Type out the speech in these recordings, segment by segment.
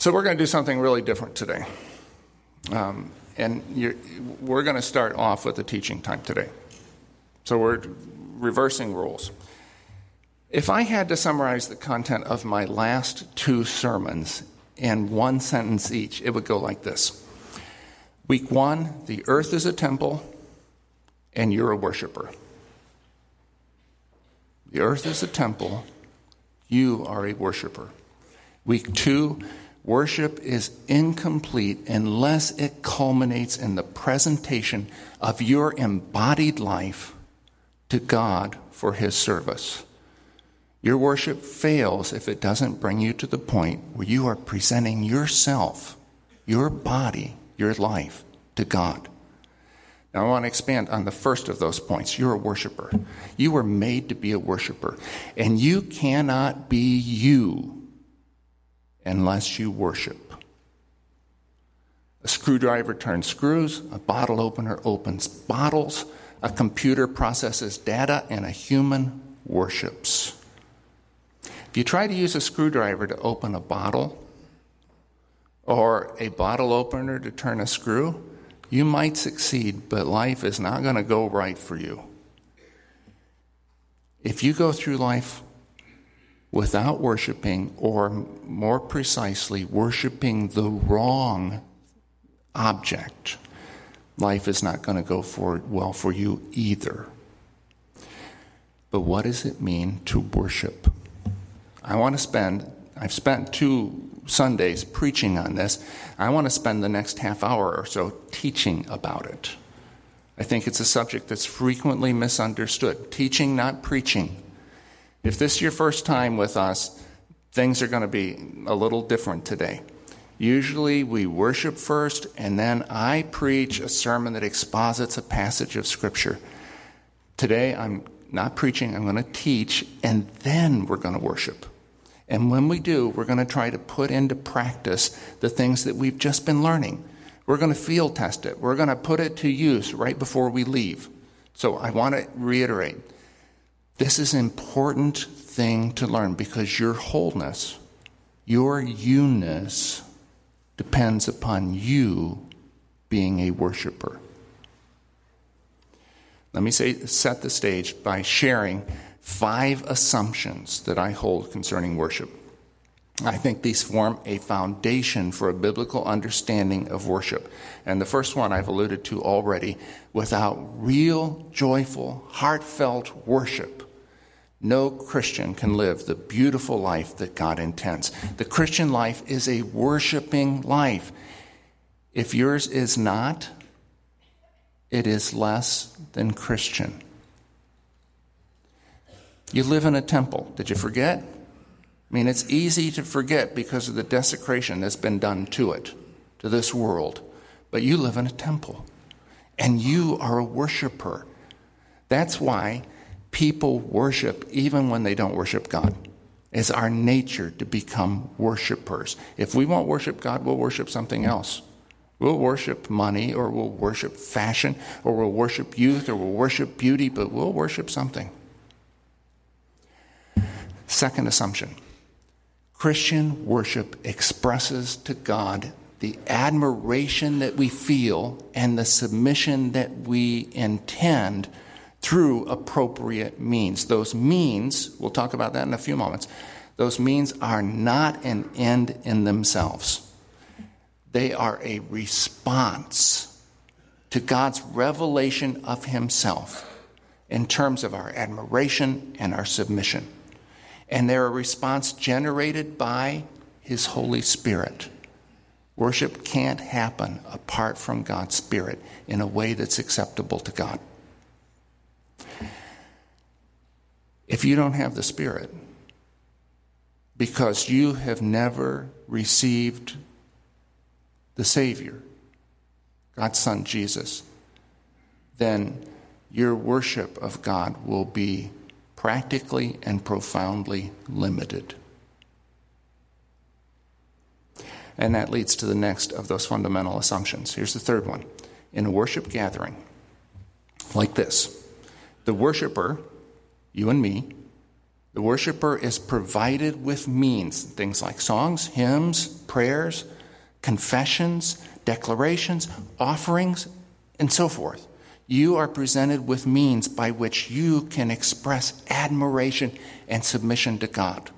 So, we're going to do something really different today. Um, and we're going to start off with the teaching time today. So, we're reversing rules. If I had to summarize the content of my last two sermons in one sentence each, it would go like this Week one, the earth is a temple, and you're a worshiper. The earth is a temple, you are a worshiper. Week two, worship is incomplete unless it culminates in the presentation of your embodied life to God for His service. Your worship fails if it doesn't bring you to the point where you are presenting yourself, your body, your life to God. Now, I want to expand on the first of those points. You're a worshiper. You were made to be a worshiper. And you cannot be you unless you worship. A screwdriver turns screws, a bottle opener opens bottles, a computer processes data, and a human worships. If you try to use a screwdriver to open a bottle or a bottle opener to turn a screw, you might succeed, but life is not going to go right for you. If you go through life without worshiping, or more precisely, worshiping the wrong object, life is not going to go for, well for you either. But what does it mean to worship? I want to spend, I've spent two Sundays preaching on this. I want to spend the next half hour or so teaching about it. I think it's a subject that's frequently misunderstood. Teaching, not preaching. If this is your first time with us, things are going to be a little different today. Usually we worship first, and then I preach a sermon that exposits a passage of Scripture. Today I'm not preaching, I'm going to teach, and then we're going to worship. And when we do, we're going to try to put into practice the things that we've just been learning. We're going to field test it. We're going to put it to use right before we leave. So I want to reiterate this is an important thing to learn because your wholeness, your you-ness, depends upon you being a worshiper. Let me say, set the stage by sharing five assumptions that I hold concerning worship. I think these form a foundation for a biblical understanding of worship. And the first one I've alluded to already without real, joyful, heartfelt worship, no Christian can live the beautiful life that God intends. The Christian life is a worshiping life. If yours is not, it is less than Christian. You live in a temple. Did you forget? I mean, it's easy to forget because of the desecration that's been done to it, to this world. But you live in a temple, and you are a worshiper. That's why people worship even when they don't worship God. It's our nature to become worshipers. If we won't worship God, we'll worship something else. We'll worship money, or we'll worship fashion, or we'll worship youth, or we'll worship beauty, but we'll worship something. Second assumption Christian worship expresses to God the admiration that we feel and the submission that we intend through appropriate means. Those means, we'll talk about that in a few moments, those means are not an end in themselves. They are a response to God's revelation of Himself in terms of our admiration and our submission and they're a response generated by His Holy Spirit. Worship can't happen apart from God's Spirit in a way that's acceptable to God. If you don't have the Spirit, because you have never received the Savior, God's Son Jesus, then your worship of God will be practically and profoundly limited. And that leads to the next of those fundamental assumptions. Here's the third one. In a worship gathering, like this, the worshiper, you and me, The worshiper is provided with means, things like songs, hymns, prayers, confessions, declarations, offerings, and so forth. You are presented with means by which you can express admiration and submission to God.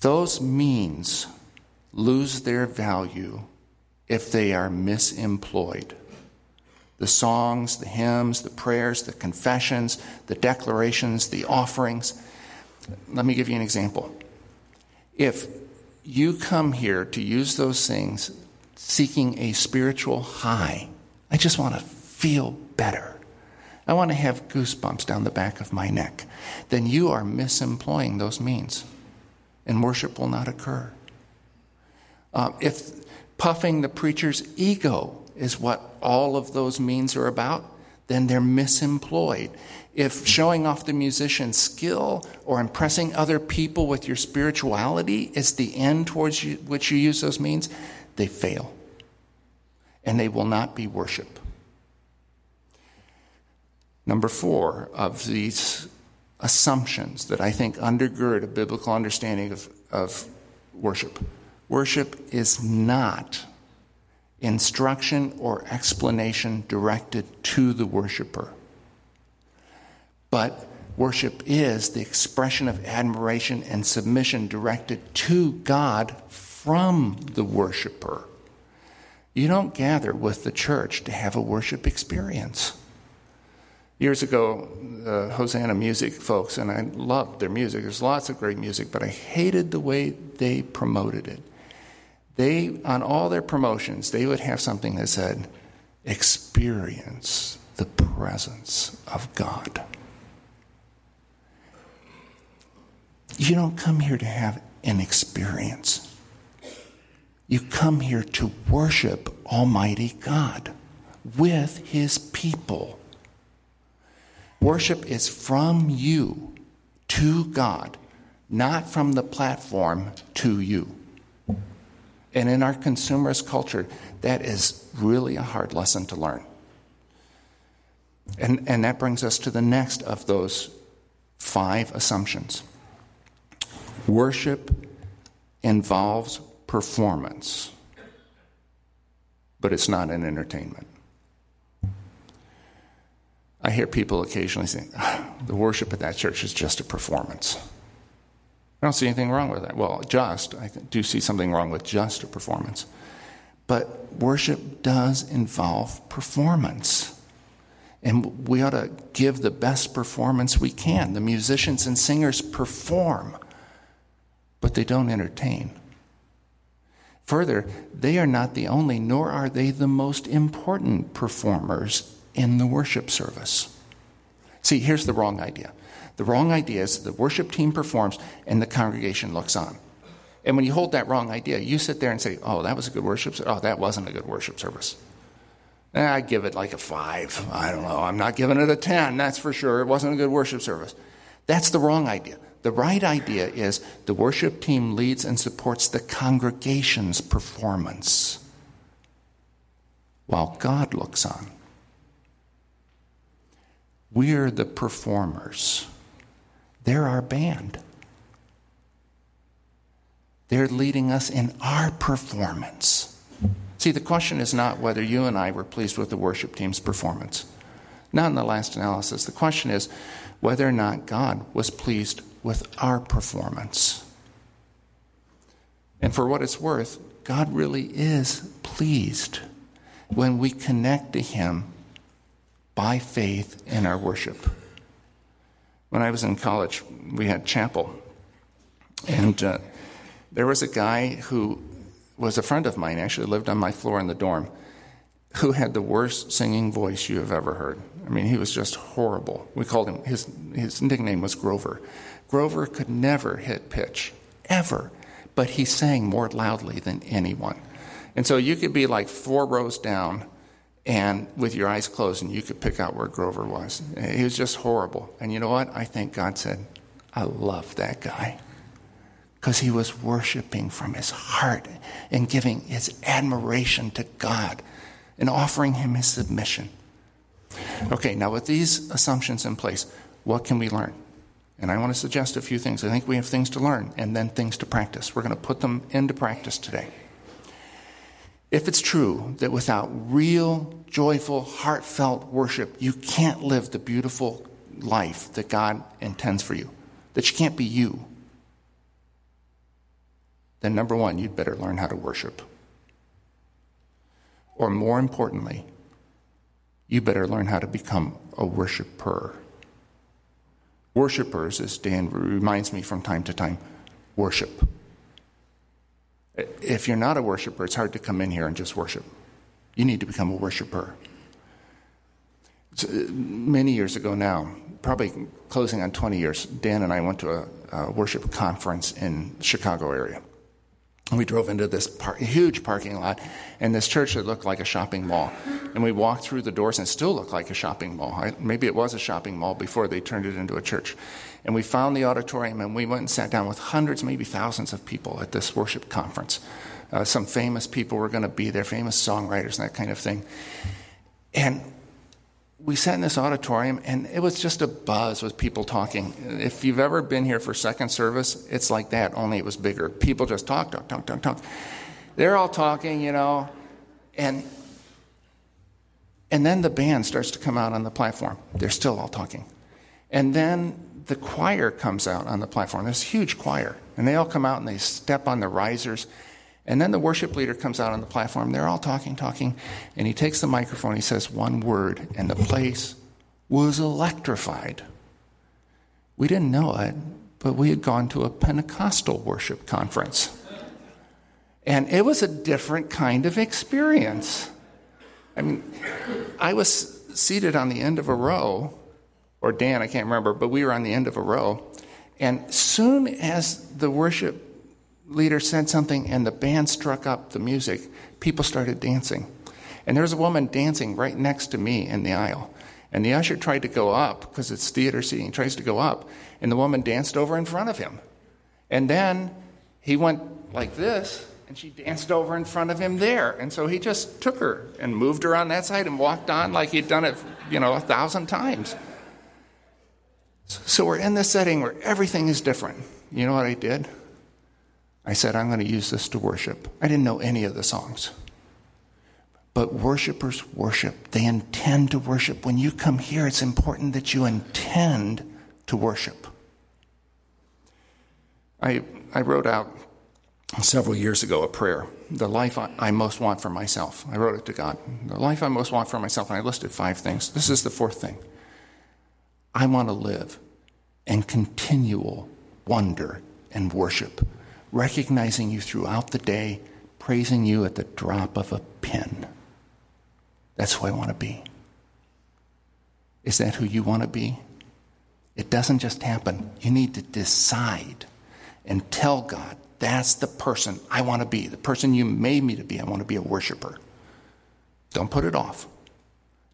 Those means lose their value if they are misemployed. The songs, the hymns, the prayers, the confessions, the declarations, the offerings. Let me give you an example. If you come here to use those things seeking a spiritual high, I just want to feel better. I want to have goosebumps down the back of my neck. Then you are misemploying those means, and worship will not occur. Uh, if puffing the preacher's ego is what all of those means are about, then they're misemployed. If showing off the musician's skill or impressing other people with your spirituality is the end towards you, which you use those means, they fail. And they will not be worship. Number four of these assumptions that I think undergird a biblical understanding of, of worship worship is not instruction or explanation directed to the worshiper. But worship is the expression of admiration and submission directed to God from the worshiper. You don't gather with the church to have a worship experience. Years ago, the Hosanna music folks, and I loved their music, there's lots of great music, but I hated the way they promoted it they, on all their promotions, they would have something that said, experience the presence of God. You don't come here to have an experience. You come here to worship Almighty God with His people. Worship is from you to God, not from the platform to you. And in our consumerist culture, that is really a hard lesson to learn. And, and that brings us to the next of those five assumptions. Worship involves performance, but it's not an entertainment. I hear people occasionally saying, ah, the worship at that church is just a performance. I don't see anything wrong with that. Well, just, I do see something wrong with just a performance. But worship does involve performance. And we ought to give the best performance we can. The musicians and singers perform, but they don't entertain. Further, they are not the only, nor are they the most important performers in the worship service. See, here's the wrong idea. The wrong idea is the worship team performs and the congregation looks on. And when you hold that wrong idea, you sit there and say, oh, that was a good worship service. Oh, that wasn't a good worship service. Eh, I give it like a five. I don't know. I'm not giving it a 10, that's for sure. It wasn't a good worship service. That's the wrong idea. The right idea is the worship team leads and supports the congregation's performance while God looks on. We're the performers. They're our band. They're leading us in our performance. See, the question is not whether you and I were pleased with the worship team's performance. Not in the last analysis. The question is whether or not God was pleased with our performance. And for what it's worth, God really is pleased when we connect to Him by faith in our worship. When I was in college, we had chapel. And uh, there was a guy who was a friend of mine, actually lived on my floor in the dorm, who had the worst singing voice you have ever heard. I mean, he was just horrible. We called him, his, his nickname was Grover. Grover could never hit pitch, ever, but he sang more loudly than anyone. And so you could be like four rows down and with your eyes closed, and you could pick out where Grover was. He was just horrible. And you know what? I think God said, I love that guy. Because he was worshiping from his heart and giving his admiration to God and offering him his submission. Okay, now with these assumptions in place, what can we learn? And I want to suggest a few things. I think we have things to learn and then things to practice. We're going to put them into practice today. If it's true that without real, joyful, heartfelt worship, you can't live the beautiful life that God intends for you, that you can't be you, then number one, you'd better learn how to worship. Or more importantly, you better learn how to become a worshiper. Worshippers, as Dan reminds me from time to time, worship. If you're not a worshiper, it's hard to come in here and just worship. You need to become a worshiper. Uh, many years ago now, probably closing on 20 years, Dan and I went to a, a worship conference in Chicago area we drove into this huge parking lot and this church that looked like a shopping mall. And we walked through the doors and still looked like a shopping mall. I, maybe it was a shopping mall before they turned it into a church. And we found the auditorium and we went and sat down with hundreds, maybe thousands of people at this worship conference. Uh, some famous people were going to be there, famous songwriters and that kind of thing. And we sat in this auditorium and it was just a buzz with people talking. If you've ever been here for second service, it's like that, only it was bigger. People just talk, talk, talk, talk, talk. They're all talking, you know, and and then the band starts to come out on the platform. They're still all talking. And then the choir comes out on the platform. This huge choir. And they all come out and they step on the risers and then the worship leader comes out on the platform. They're all talking, talking. And he takes the microphone. He says one word, and the place was electrified. We didn't know it, but we had gone to a Pentecostal worship conference. And it was a different kind of experience. I mean, I was seated on the end of a row, or Dan, I can't remember, but we were on the end of a row. And soon as the worship leader said something and the band struck up the music, people started dancing. And there was a woman dancing right next to me in the aisle. And the usher tried to go up because it's theater seating, tries to go up, and the woman danced over in front of him. And then he went like this, and she danced over in front of him there. And so he just took her and moved her on that side and walked on like he'd done it, you know, a thousand times. So we're in this setting where everything is different. You know what I did? I said, I'm going to use this to worship. I didn't know any of the songs. But worshipers worship. They intend to worship. When you come here, it's important that you intend to worship. I, I wrote out several years ago a prayer, the life I, I most want for myself. I wrote it to God. The life I most want for myself, and I listed five things. This is the fourth thing. I want to live in continual wonder and worship recognizing you throughout the day, praising you at the drop of a pin. That's who I want to be. Is that who you want to be? It doesn't just happen. You need to decide and tell God, that's the person I want to be, the person you made me to be. I want to be a worshiper. Don't put it off.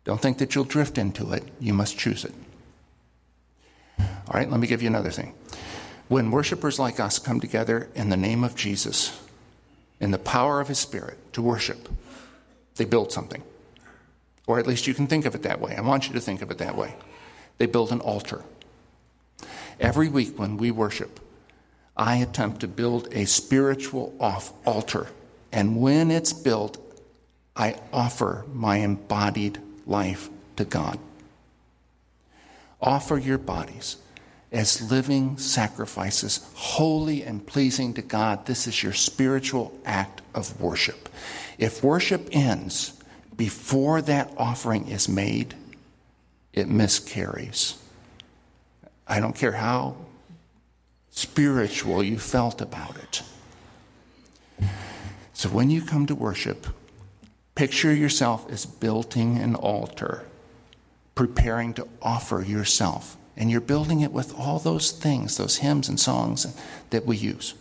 Don't think that you'll drift into it. You must choose it. All right, let me give you another thing. When worshipers like us come together in the name of Jesus, in the power of his Spirit, to worship, they build something. Or at least you can think of it that way. I want you to think of it that way. They build an altar. Every week when we worship, I attempt to build a spiritual off altar. And when it's built, I offer my embodied life to God. Offer your bodies as living sacrifices, holy and pleasing to God. This is your spiritual act of worship. If worship ends before that offering is made, it miscarries. I don't care how spiritual you felt about it. So when you come to worship, picture yourself as building an altar, preparing to offer yourself and you're building it with all those things, those hymns and songs that we use.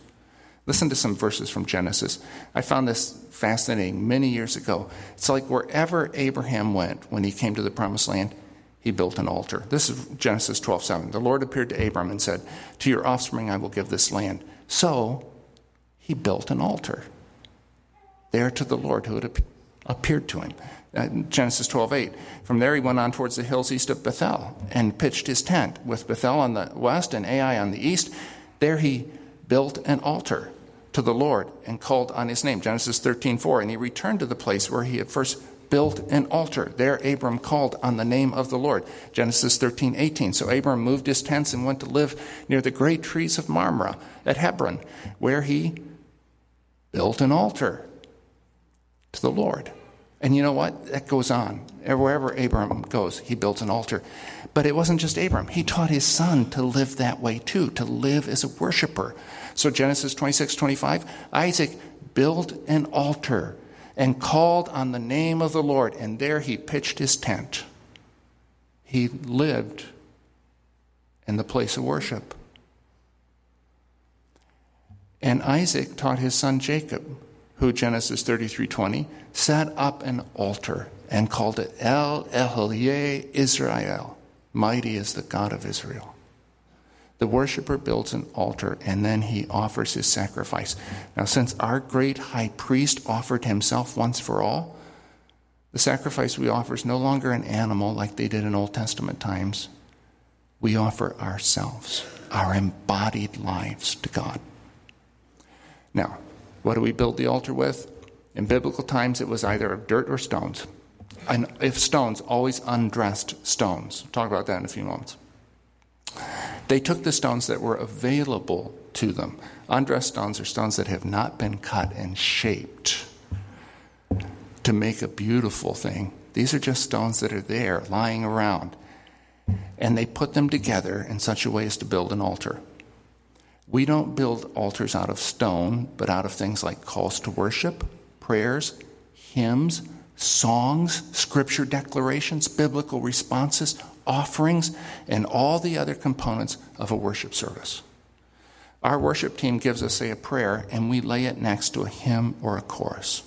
Listen to some verses from Genesis. I found this fascinating many years ago. It's like wherever Abraham went when he came to the promised land, he built an altar. This is Genesis 12 7. The Lord appeared to Abram and said, To your offspring I will give this land. So he built an altar there to the Lord who had appeared to him. Uh, Genesis 12:8. From there he went on towards the hills east of Bethel and pitched his tent with Bethel on the west and Ai on the east. There he built an altar to the Lord and called on his name. Genesis 13:4. And he returned to the place where he had first built an altar. There Abram called on the name of the Lord. Genesis 13:18. So Abram moved his tents and went to live near the great trees of Mamre at Hebron, where he built an altar to the Lord. And you know what? That goes on. Wherever Abram goes, he builds an altar. But it wasn't just Abram. He taught his son to live that way too, to live as a worshiper. So Genesis 26, 25, Isaac built an altar and called on the name of the Lord, and there he pitched his tent. He lived in the place of worship. And Isaac taught his son Jacob who Genesis 33:20 set up an altar and called it El Elohe Israel. Mighty is the God of Israel. The worshiper builds an altar and then he offers his sacrifice. Now, since our great high priest offered himself once for all, the sacrifice we offer is no longer an animal like they did in Old Testament times. We offer ourselves, our embodied lives to God. Now, what do we build the altar with? In biblical times, it was either of dirt or stones. And if stones, always undressed stones. Talk about that in a few moments. They took the stones that were available to them. Undressed stones are stones that have not been cut and shaped to make a beautiful thing. These are just stones that are there, lying around. And they put them together in such a way as to build an altar. We don't build altars out of stone, but out of things like calls to worship, prayers, hymns, songs, scripture declarations, biblical responses, offerings, and all the other components of a worship service. Our worship team gives us, say, a prayer, and we lay it next to a hymn or a chorus,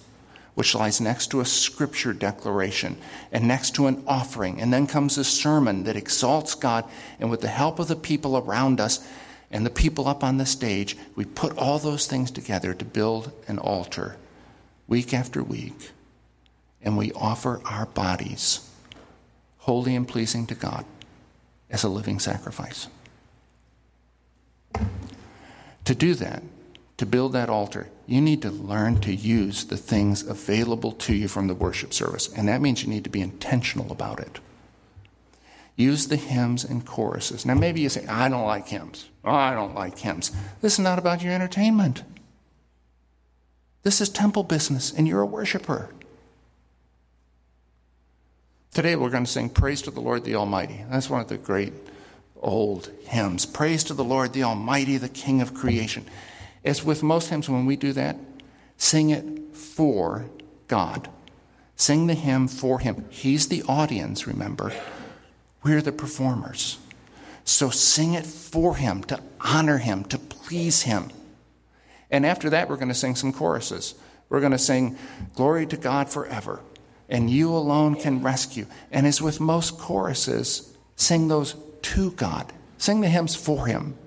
which lies next to a scripture declaration and next to an offering. And then comes a sermon that exalts God, and with the help of the people around us, and the people up on the stage, we put all those things together to build an altar week after week. And we offer our bodies holy and pleasing to God as a living sacrifice. To do that, to build that altar, you need to learn to use the things available to you from the worship service. And that means you need to be intentional about it. Use the hymns and choruses. Now, maybe you say, I don't like hymns. Oh, I don't like hymns. This is not about your entertainment. This is temple business, and you're a worshiper. Today, we're going to sing Praise to the Lord the Almighty. That's one of the great old hymns. Praise to the Lord the Almighty, the King of creation. As with most hymns, when we do that, sing it for God. Sing the hymn for Him. He's the audience, remember. We're the performers. So sing it for Him, to honor Him, to please Him. And after that, we're going to sing some choruses. We're going to sing, Glory to God forever, and you alone can rescue. And as with most choruses, sing those to God. Sing the hymns for Him.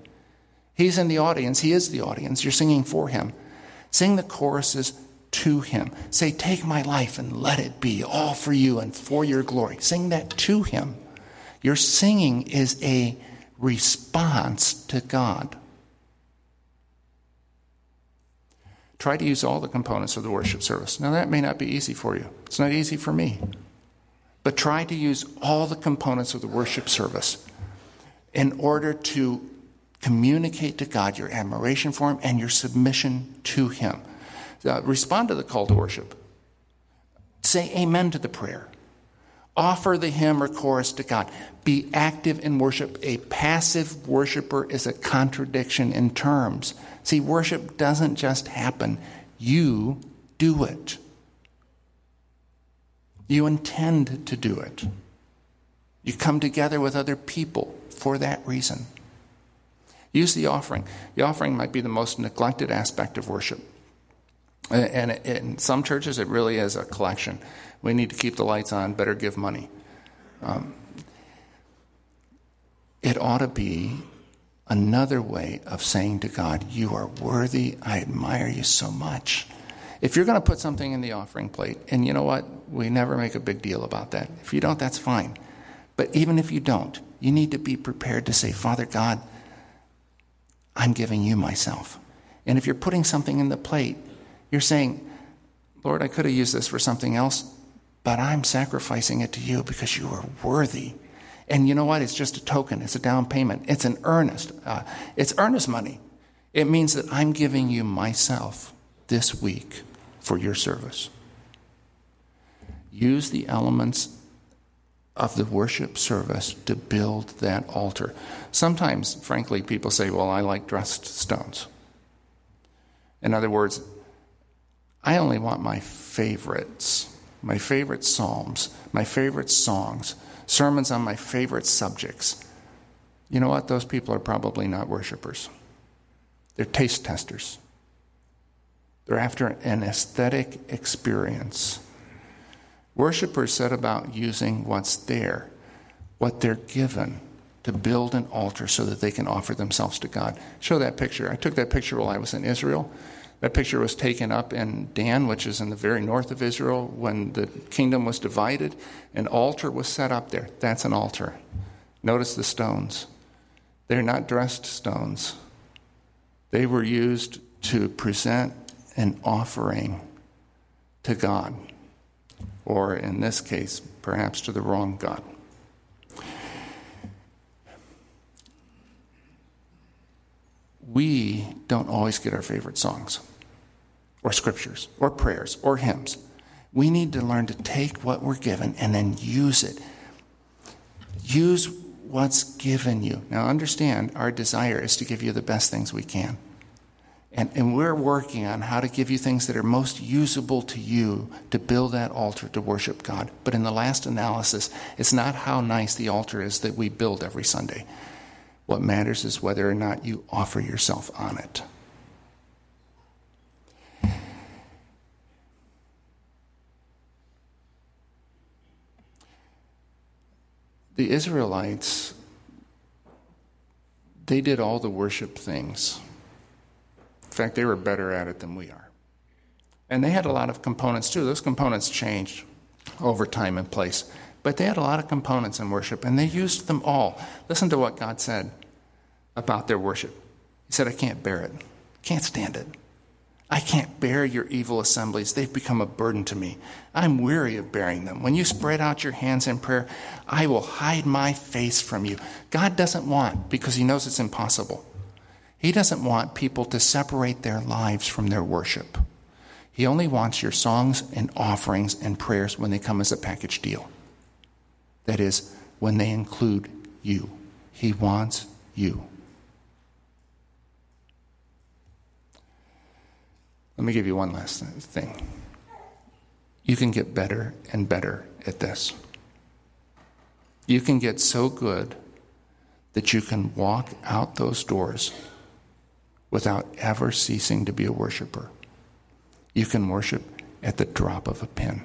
He's in the audience, He is the audience. You're singing for Him. Sing the choruses to Him. Say, Take my life and let it be all for you and for your glory. Sing that to Him. Your singing is a response to God. Try to use all the components of the worship service. Now, that may not be easy for you. It's not easy for me. But try to use all the components of the worship service in order to communicate to God your admiration for Him and your submission to Him. Uh, respond to the call to worship. Say amen to the prayer. Offer the hymn or chorus to God. Be active in worship. A passive worshiper is a contradiction in terms. See, worship doesn't just happen, you do it. You intend to do it. You come together with other people for that reason. Use the offering. The offering might be the most neglected aspect of worship. And in some churches, it really is a collection. We need to keep the lights on, better give money. Um, it ought to be another way of saying to God, You are worthy. I admire you so much. If you're going to put something in the offering plate, and you know what? We never make a big deal about that. If you don't, that's fine. But even if you don't, you need to be prepared to say, Father God, I'm giving you myself. And if you're putting something in the plate, you're saying, Lord, I could have used this for something else, but I'm sacrificing it to you because you are worthy. And you know what? It's just a token, it's a down payment, it's an earnest, uh, it's earnest money. It means that I'm giving you myself this week for your service. Use the elements of the worship service to build that altar. Sometimes, frankly, people say, Well, I like dressed stones. In other words, I only want my favorites, my favorite psalms, my favorite songs, sermons on my favorite subjects. You know what? Those people are probably not worshipers. They're taste testers. They're after an aesthetic experience. Worshippers set about using what's there, what they're given, to build an altar so that they can offer themselves to God. Show that picture. I took that picture while I was in Israel. That picture was taken up in Dan, which is in the very north of Israel, when the kingdom was divided. An altar was set up there. That's an altar. Notice the stones. They're not dressed stones, they were used to present an offering to God, or in this case, perhaps to the wrong God. We don't always get our favorite songs, or scriptures, or prayers, or hymns. We need to learn to take what we're given and then use it. Use what's given you. Now, understand, our desire is to give you the best things we can. And, and we're working on how to give you things that are most usable to you to build that altar to worship God. But in the last analysis, it's not how nice the altar is that we build every Sunday. What matters is whether or not you offer yourself on it. The Israelites, they did all the worship things in fact, they were better at it than we are. And they had a lot of components too. Those components changed over time and place. But they had a lot of components in worship, and they used them all. Listen to what God said about their worship. He said, I can't bear it. Can't stand it. I can't bear your evil assemblies. They've become a burden to me. I'm weary of bearing them. When you spread out your hands in prayer, I will hide my face from you. God doesn't want, because He knows it's impossible, he doesn't want people to separate their lives from their worship. He only wants your songs and offerings and prayers when they come as a package deal. That is, when they include you. He wants you. Let me give you one last thing. You can get better and better at this. You can get so good that you can walk out those doors without ever ceasing to be a worshiper. You can worship at the drop of a pin.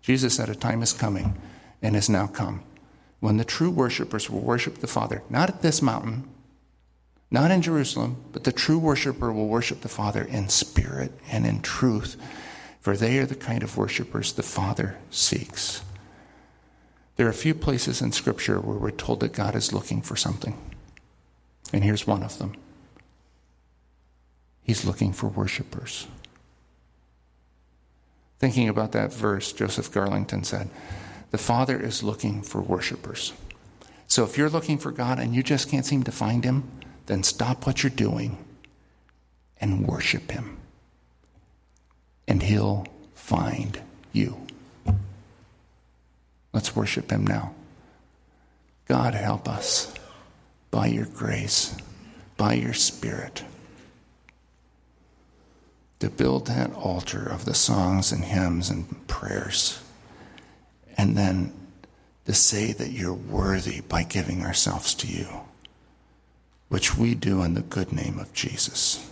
Jesus said a time is coming and has now come when the true worshipers will worship the Father, not at this mountain, not in Jerusalem, but the true worshiper will worship the Father in spirit and in truth, for they are the kind of worshipers the Father seeks. There are a few places in Scripture where we're told that God is looking for something. And here's one of them He's looking for worshipers. Thinking about that verse, Joseph Garlington said, The Father is looking for worshipers. So if you're looking for God and you just can't seem to find Him, then stop what you're doing and worship Him. And He'll find you. Let's worship Him now. God, help us by your grace, by your Spirit, to build that altar of the songs and hymns and prayers, and then to say that you're worthy by giving ourselves to you, which we do in the good name of Jesus.